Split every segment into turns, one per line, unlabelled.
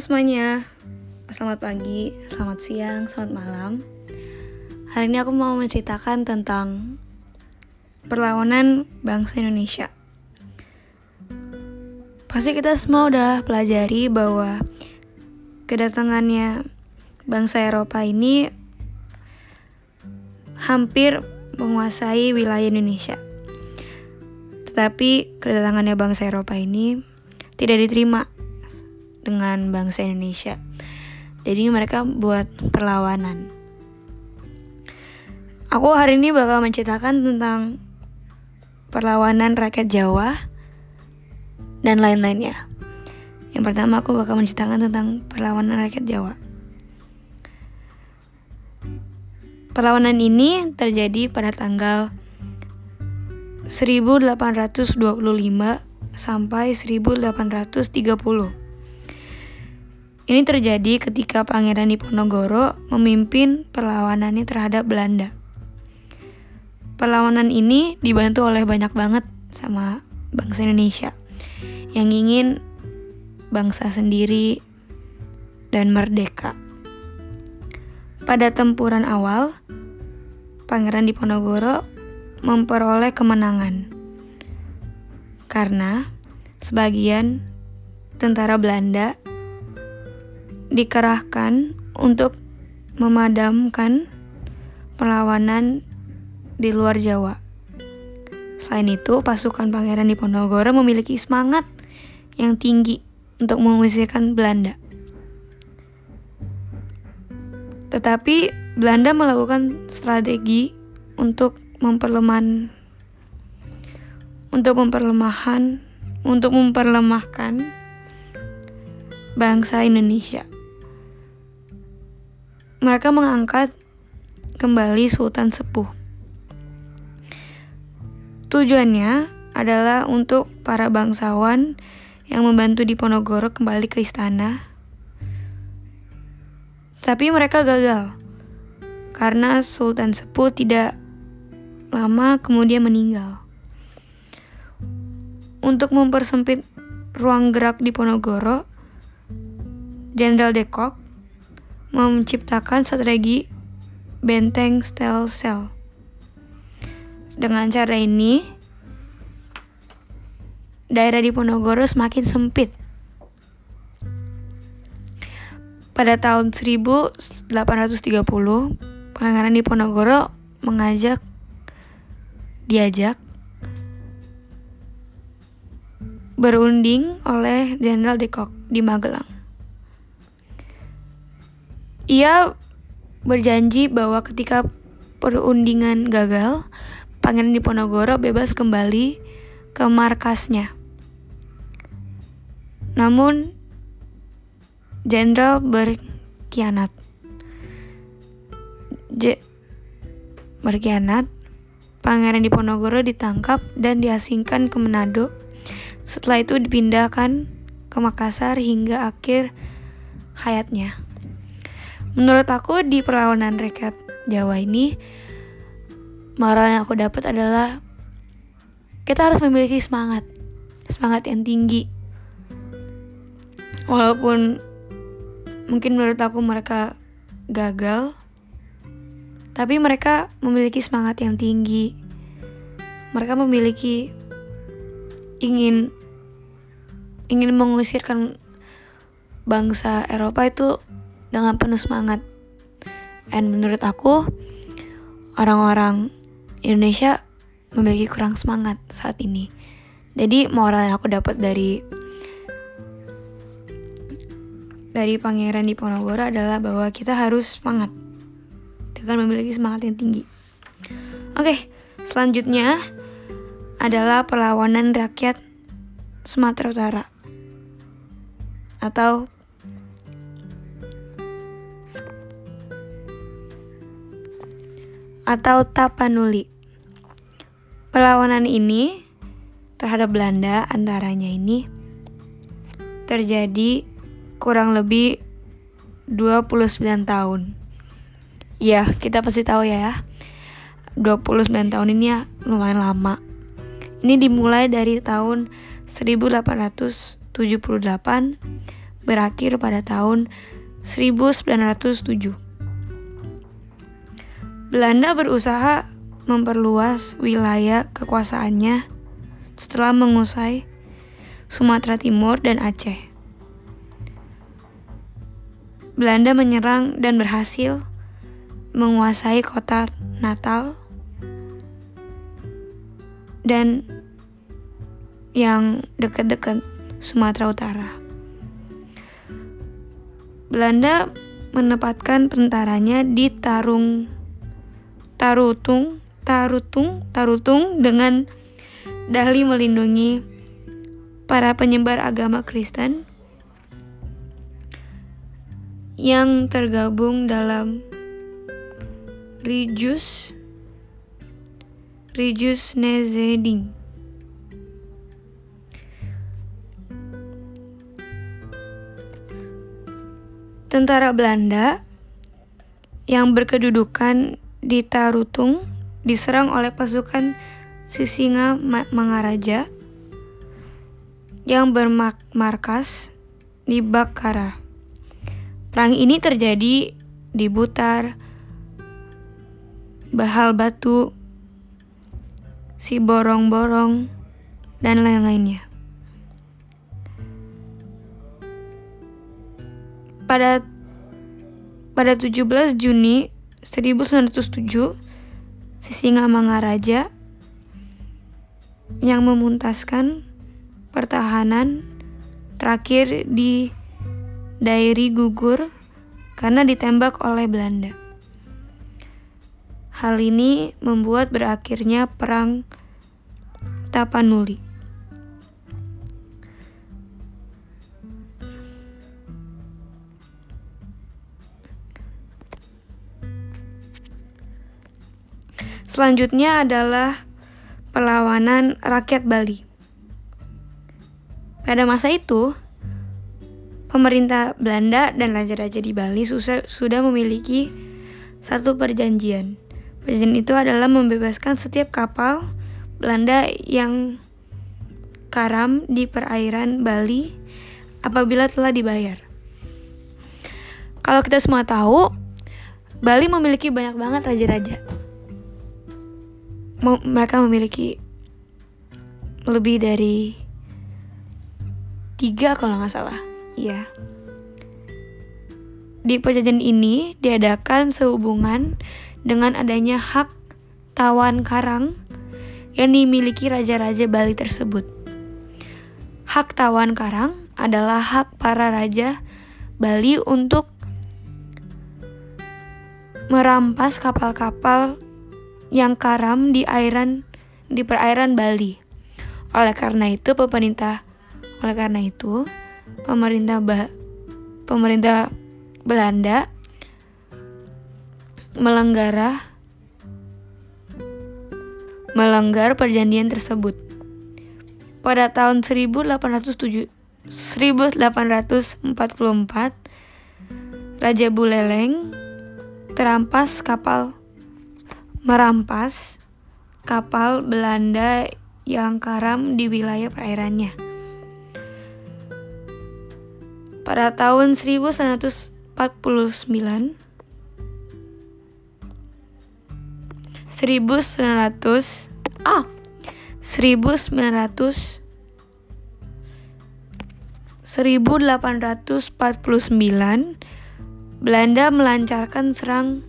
semuanya, selamat pagi, selamat siang, selamat malam. Hari ini aku mau menceritakan tentang perlawanan bangsa Indonesia. Pasti kita semua udah pelajari bahwa kedatangannya bangsa Eropa ini hampir menguasai wilayah Indonesia. Tetapi kedatangannya bangsa Eropa ini tidak diterima dengan bangsa Indonesia. Jadi mereka buat perlawanan. Aku hari ini bakal menceritakan tentang perlawanan rakyat Jawa dan lain-lainnya. Yang pertama aku bakal menceritakan tentang perlawanan rakyat Jawa. Perlawanan ini terjadi pada tanggal 1825 sampai 1830. Ini terjadi ketika Pangeran Diponegoro memimpin perlawanannya terhadap Belanda. Perlawanan ini dibantu oleh banyak banget sama bangsa Indonesia yang ingin bangsa sendiri dan merdeka. Pada tempuran awal, Pangeran Diponegoro memperoleh kemenangan karena sebagian tentara Belanda dikerahkan untuk memadamkan perlawanan di luar Jawa. Selain itu, pasukan Pangeran Diponegoro memiliki semangat yang tinggi untuk mengusirkan Belanda. Tetapi Belanda melakukan strategi untuk memperlemah untuk memperlemahan untuk memperlemahkan bangsa Indonesia mereka mengangkat kembali Sultan Sepuh. Tujuannya adalah untuk para bangsawan yang membantu Diponegoro kembali ke istana. Tapi mereka gagal karena Sultan Sepuh tidak lama kemudian meninggal. Untuk mempersempit ruang gerak Diponegoro, Jenderal de Kock menciptakan strategi benteng stel cell. Dengan cara ini, daerah di Ponorogo semakin sempit. Pada tahun 1830, Pangeran Diponegoro mengajak diajak berunding oleh Jenderal de Kock di Magelang. Ia berjanji bahwa ketika perundingan gagal, Pangeran Diponegoro bebas kembali ke markasnya. Namun, Jenderal berkhianat. J berkhianat, Pangeran Diponegoro ditangkap dan diasingkan ke Manado. Setelah itu dipindahkan ke Makassar hingga akhir hayatnya. Menurut aku di perlawanan rakyat Jawa ini moral yang aku dapat adalah kita harus memiliki semangat, semangat yang tinggi. Walaupun mungkin menurut aku mereka gagal, tapi mereka memiliki semangat yang tinggi. Mereka memiliki ingin ingin mengusirkan bangsa Eropa itu dengan penuh semangat. And menurut aku, orang-orang Indonesia memiliki kurang semangat saat ini. Jadi moral yang aku dapat dari dari Pangeran Diponegoro adalah bahwa kita harus semangat dengan memiliki semangat yang tinggi. Oke, selanjutnya adalah perlawanan rakyat Sumatera Utara atau atau Tapanuli. Perlawanan ini terhadap Belanda antaranya ini terjadi kurang lebih 29 tahun. Ya, kita pasti tahu ya. 29 tahun ini ya lumayan lama. Ini dimulai dari tahun 1878 berakhir pada tahun 1907. Belanda berusaha memperluas wilayah kekuasaannya setelah menguasai Sumatera Timur dan Aceh. Belanda menyerang dan berhasil menguasai kota Natal dan yang dekat-dekat Sumatera Utara. Belanda menempatkan tentaranya di Tarung Tarutung Tarutung Tarutung dengan dahli melindungi para penyebar agama Kristen yang tergabung dalam Rijus Rijus Nezeding. Tentara Belanda yang berkedudukan di Tarutung diserang oleh pasukan Sisinga Mangaraja yang bermarkas di Bakara. Perang ini terjadi di Butar, Bahal Batu, si borong-borong, dan lain-lainnya. Pada pada 17 Juni 1907, Sisingamangaraja yang memuntaskan pertahanan terakhir di Dairi gugur karena ditembak oleh Belanda. Hal ini membuat berakhirnya Perang Tapanuli. Selanjutnya adalah perlawanan rakyat Bali. Pada masa itu, pemerintah Belanda dan raja-raja di Bali sudah memiliki satu perjanjian Perjanjian itu adalah membebaskan setiap kapal Belanda yang karam di perairan Bali apabila telah dibayar. Kalau kita semua tahu, Bali memiliki banyak banget raja-raja. Mereka memiliki lebih dari tiga kalau nggak salah. Iya. Di perjanjian ini diadakan sehubungan dengan adanya hak tawan karang yang dimiliki raja-raja Bali tersebut. Hak tawan karang adalah hak para raja Bali untuk merampas kapal-kapal yang karam di airan di perairan Bali. Oleh karena itu pemerintah oleh karena itu pemerintah ba, pemerintah Belanda melenggara melanggar perjanjian tersebut. Pada tahun 1807 1844 Raja Buleleng terampas kapal merampas kapal Belanda yang karam di wilayah perairannya. Pada tahun 1949 1900 ah 1900 1849 Belanda melancarkan serang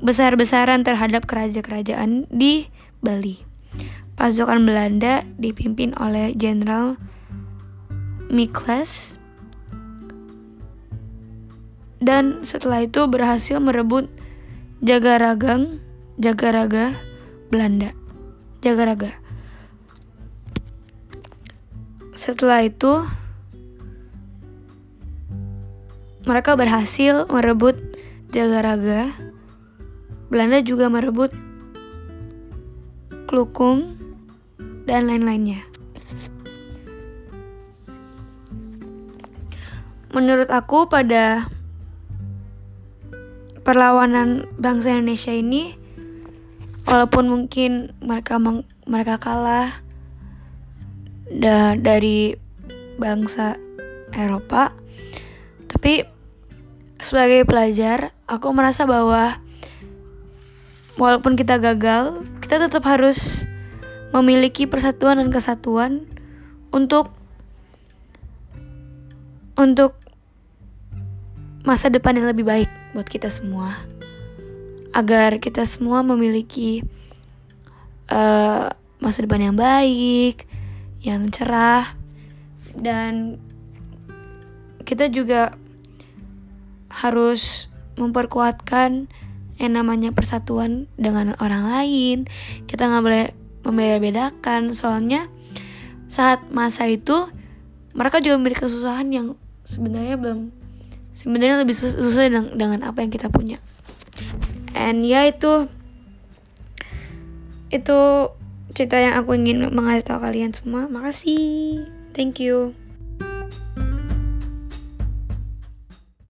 besar-besaran terhadap kerajaan-kerajaan di Bali. Pasukan Belanda dipimpin oleh Jenderal Mikles dan setelah itu berhasil merebut Jagaragang Jagaraga Belanda. Jagaraga. Setelah itu mereka berhasil merebut Jagaraga. Belanda juga merebut Klukung dan lain-lainnya. Menurut aku pada perlawanan bangsa Indonesia ini walaupun mungkin mereka mereka kalah da dari bangsa Eropa tapi sebagai pelajar aku merasa bahwa walaupun kita gagal kita tetap harus memiliki persatuan dan kesatuan untuk untuk masa depan yang lebih baik buat kita semua. Agar kita semua memiliki uh, masa depan yang baik yang cerah dan kita juga harus memperkuatkan yang namanya persatuan dengan orang lain. Kita nggak boleh membeda-bedakan. Soalnya saat masa itu mereka juga memiliki kesusahan yang sebenarnya belum sebenarnya lebih susah dengan, dengan apa yang kita punya. And ya itu itu cerita yang aku ingin mengasih tahu kalian semua. Makasih. Thank you